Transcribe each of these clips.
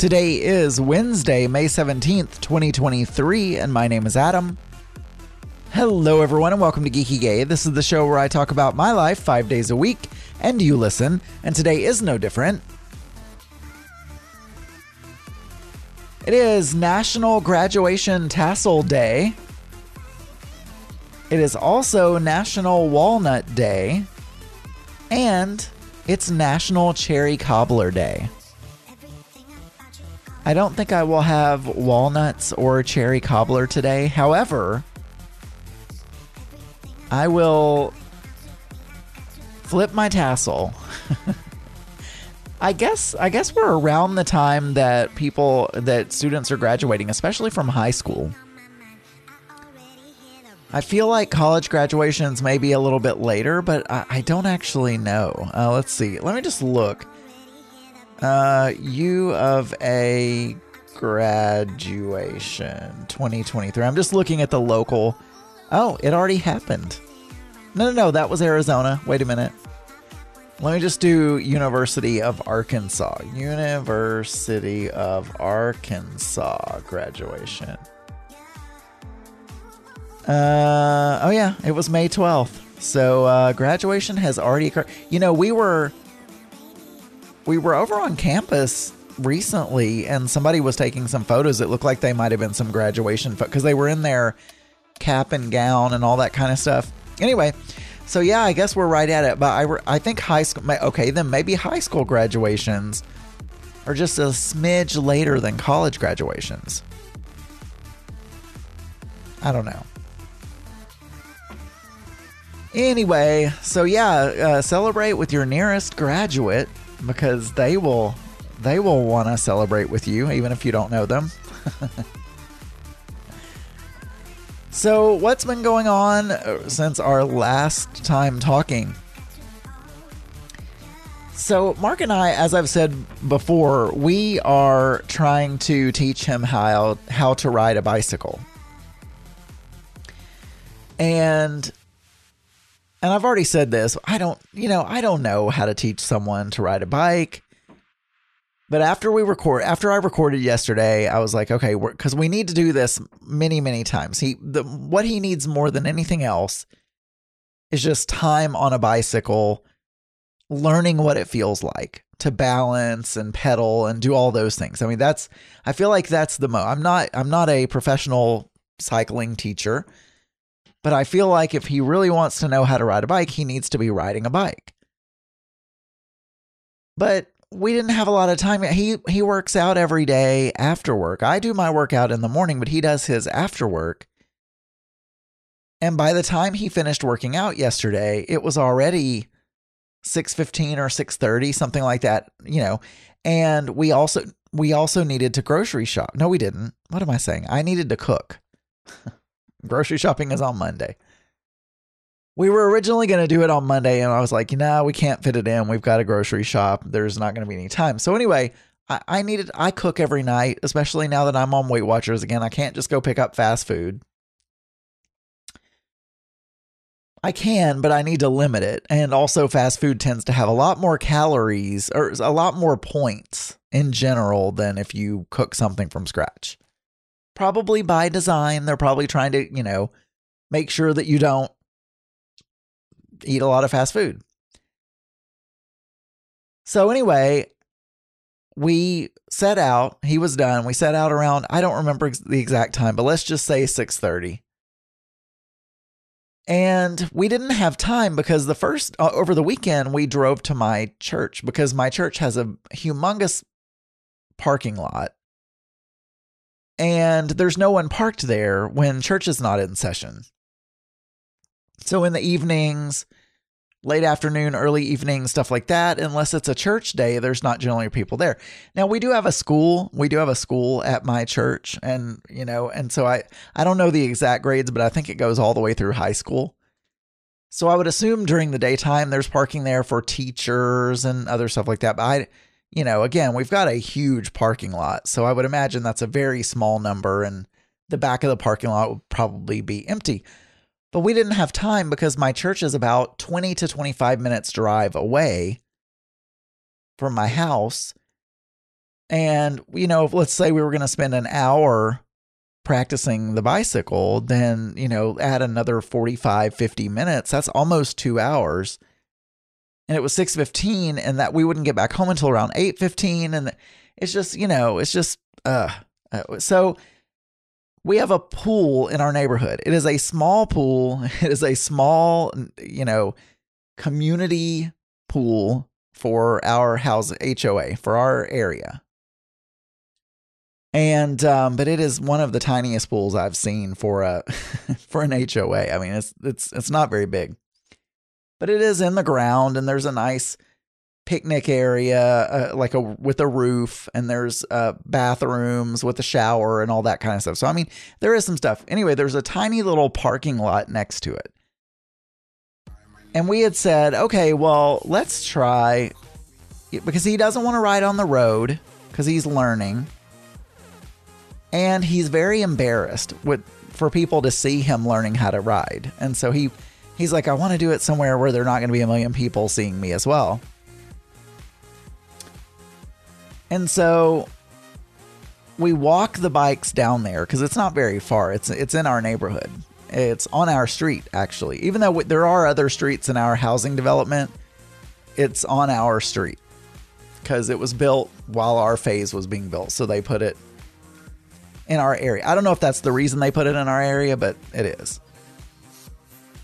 Today is Wednesday, May 17th, 2023, and my name is Adam. Hello, everyone, and welcome to Geeky Gay. This is the show where I talk about my life five days a week, and you listen, and today is no different. It is National Graduation Tassel Day. It is also National Walnut Day, and it's National Cherry Cobbler Day. I don't think I will have walnuts or cherry cobbler today. However, I will flip my tassel. I guess I guess we're around the time that people that students are graduating, especially from high school. I feel like college graduations may be a little bit later, but I, I don't actually know. Uh, let's see. Let me just look. Uh, U of A graduation 2023. I'm just looking at the local. Oh, it already happened. No, no, no. That was Arizona. Wait a minute. Let me just do University of Arkansas. University of Arkansas graduation. Uh, oh yeah, it was May 12th. So uh, graduation has already occurred. You know, we were we were over on campus recently, and somebody was taking some photos. It looked like they might have been some graduation because they were in their cap and gown and all that kind of stuff. Anyway, so yeah, I guess we're right at it. But I I think high school. Okay, then maybe high school graduations are just a smidge later than college graduations. I don't know. Anyway, so yeah, uh, celebrate with your nearest graduate because they will they will want to celebrate with you even if you don't know them. so, what's been going on uh, since our last time talking? So, Mark and I, as I've said before, we are trying to teach him how how to ride a bicycle. And and I've already said this. I don't, you know, I don't know how to teach someone to ride a bike. But after we record, after I recorded yesterday, I was like, okay, because we need to do this many, many times. He, the, what he needs more than anything else is just time on a bicycle, learning what it feels like to balance and pedal and do all those things. I mean, that's, I feel like that's the mo. I'm not, I'm not a professional cycling teacher. But I feel like if he really wants to know how to ride a bike, he needs to be riding a bike. But we didn't have a lot of time. He he works out every day after work. I do my workout in the morning, but he does his after work. And by the time he finished working out yesterday, it was already 6:15 or 6:30, something like that, you know. And we also we also needed to grocery shop. No, we didn't. What am I saying? I needed to cook. Grocery shopping is on Monday. We were originally going to do it on Monday, and I was like, nah, we can't fit it in. We've got a grocery shop. There's not going to be any time. So, anyway, I, I needed, I cook every night, especially now that I'm on Weight Watchers again. I can't just go pick up fast food. I can, but I need to limit it. And also, fast food tends to have a lot more calories or a lot more points in general than if you cook something from scratch probably by design. They're probably trying to, you know, make sure that you don't eat a lot of fast food. So anyway, we set out, he was done. We set out around I don't remember the exact time, but let's just say 6:30. And we didn't have time because the first uh, over the weekend we drove to my church because my church has a humongous parking lot and there's no one parked there when church is not in session. So in the evenings, late afternoon, early evening, stuff like that, unless it's a church day, there's not generally people there. Now we do have a school. We do have a school at my church and, you know, and so I I don't know the exact grades, but I think it goes all the way through high school. So I would assume during the daytime there's parking there for teachers and other stuff like that, but I you know, again, we've got a huge parking lot. So I would imagine that's a very small number and the back of the parking lot would probably be empty. But we didn't have time because my church is about 20 to 25 minutes drive away from my house. And, you know, let's say we were going to spend an hour practicing the bicycle, then, you know, add another 45, 50 minutes. That's almost two hours. And it was 6.15 and that we wouldn't get back home until around 8.15. And it's just, you know, it's just, uh, uh so we have a pool in our neighborhood. It is a small pool. It is a small, you know, community pool for our house HOA for our area. And um, but it is one of the tiniest pools I've seen for a for an HOA. I mean, it's it's it's not very big, but it is in the ground, and there's a nice picnic area, uh, like a with a roof, and there's uh, bathrooms with a shower and all that kind of stuff. So I mean, there is some stuff. Anyway, there's a tiny little parking lot next to it, and we had said, okay, well, let's try because he doesn't want to ride on the road because he's learning, and he's very embarrassed with for people to see him learning how to ride, and so he. He's like, I want to do it somewhere where there are not going to be a million people seeing me as well. And so we walk the bikes down there because it's not very far. It's it's in our neighborhood. It's on our street actually. Even though there are other streets in our housing development, it's on our street because it was built while our phase was being built. So they put it in our area. I don't know if that's the reason they put it in our area, but it is.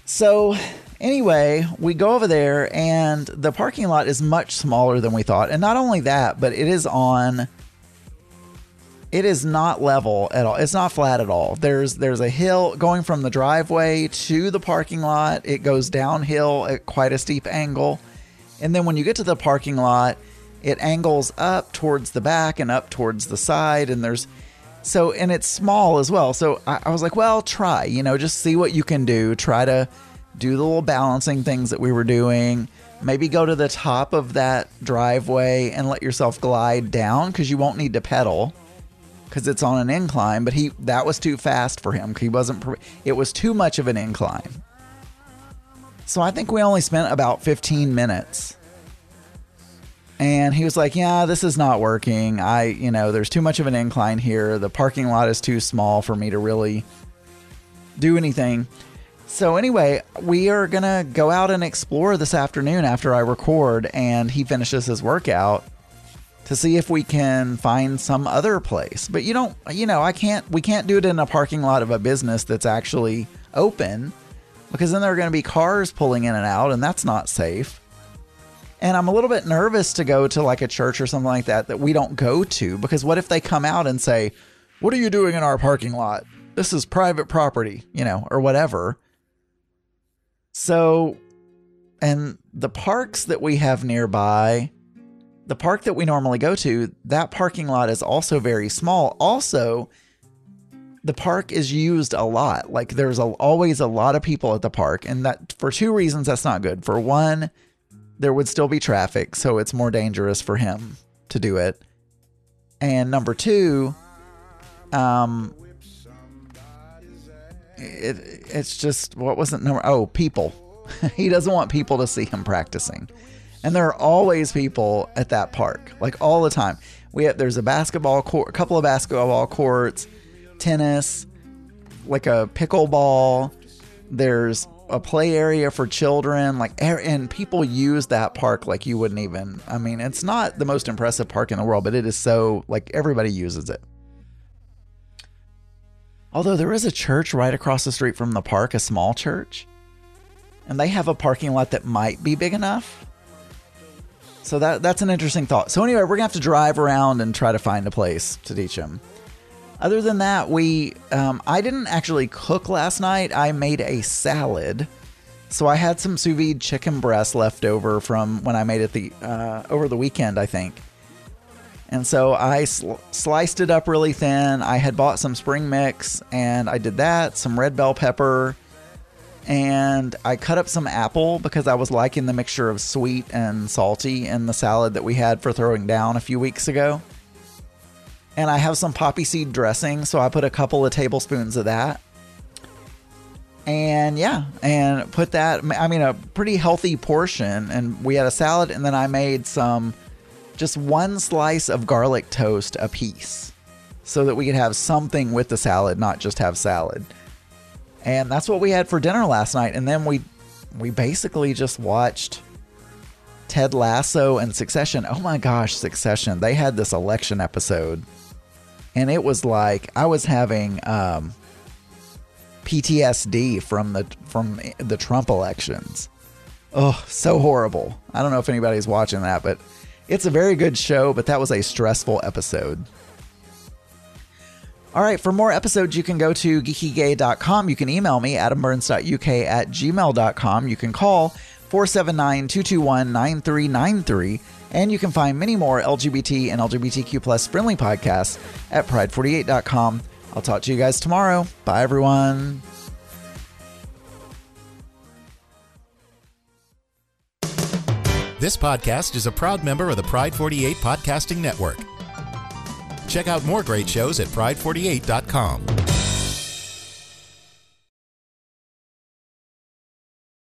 So Anyway, we go over there and the parking lot is much smaller than we thought. And not only that, but it is on it is not level at all. It's not flat at all. There's there's a hill going from the driveway to the parking lot. It goes downhill at quite a steep angle. And then when you get to the parking lot, it angles up towards the back and up towards the side and there's so and it's small as well. So I, I was like, well, try, you know, just see what you can do. Try to do the little balancing things that we were doing. Maybe go to the top of that driveway and let yourself glide down because you won't need to pedal because it's on an incline. But he that was too fast for him. He wasn't. It was too much of an incline. So I think we only spent about 15 minutes. And he was like, "Yeah, this is not working. I, you know, there's too much of an incline here. The parking lot is too small for me to really do anything." So anyway, we are gonna go out and explore this afternoon after I record and he finishes his workout to see if we can find some other place. But you don't, you know, I can't. We can't do it in a parking lot of a business that's actually open because then there are going to be cars pulling in and out, and that's not safe. And I'm a little bit nervous to go to like a church or something like that that we don't go to because what if they come out and say, "What are you doing in our parking lot? This is private property," you know, or whatever so, and the parks that we have nearby, the park that we normally go to, that parking lot is also very small. Also, the park is used a lot. Like there's a, always a lot of people at the park, and that for two reasons that's not good. For one, there would still be traffic, so it's more dangerous for him to do it. And number two, um, it, it's just what wasn't number oh people. He doesn't want people to see him practicing. And there are always people at that park like all the time. We have there's a basketball court a couple of basketball courts tennis like a pickleball. There's a play area for children like er, and people use that park like you wouldn't even i mean it's not the most impressive park in the world but it is so like everybody uses it Although there is a church right across the street from the park, a small church, and they have a parking lot that might be big enough. So that that's an interesting thought. So anyway, we're gonna have to drive around and try to find a place to teach him. Other than that, we um, I didn't actually cook last night. I made a salad. So I had some sous vide chicken breast left over from when I made it the uh, over the weekend, I think. And so I sl- sliced it up really thin. I had bought some spring mix and I did that, some red bell pepper, and I cut up some apple because I was liking the mixture of sweet and salty in the salad that we had for throwing down a few weeks ago. And I have some poppy seed dressing, so I put a couple of tablespoons of that. And yeah, and put that, I mean, a pretty healthy portion. And we had a salad, and then I made some just one slice of garlic toast a piece so that we could have something with the salad, not just have salad. And that's what we had for dinner last night. And then we we basically just watched Ted Lasso and Succession. Oh my gosh, Succession. They had this election episode. And it was like I was having um, PTSD from the from the Trump elections. Oh, so horrible. I don't know if anybody's watching that, but it's a very good show, but that was a stressful episode. All right, for more episodes, you can go to geekygay.com. You can email me, adamburns.uk at gmail.com. You can call 479 221 9393. And you can find many more LGBT and LGBTQ plus friendly podcasts at pride48.com. I'll talk to you guys tomorrow. Bye, everyone. This podcast is a proud member of the Pride 48 Podcasting Network. Check out more great shows at pride48.com.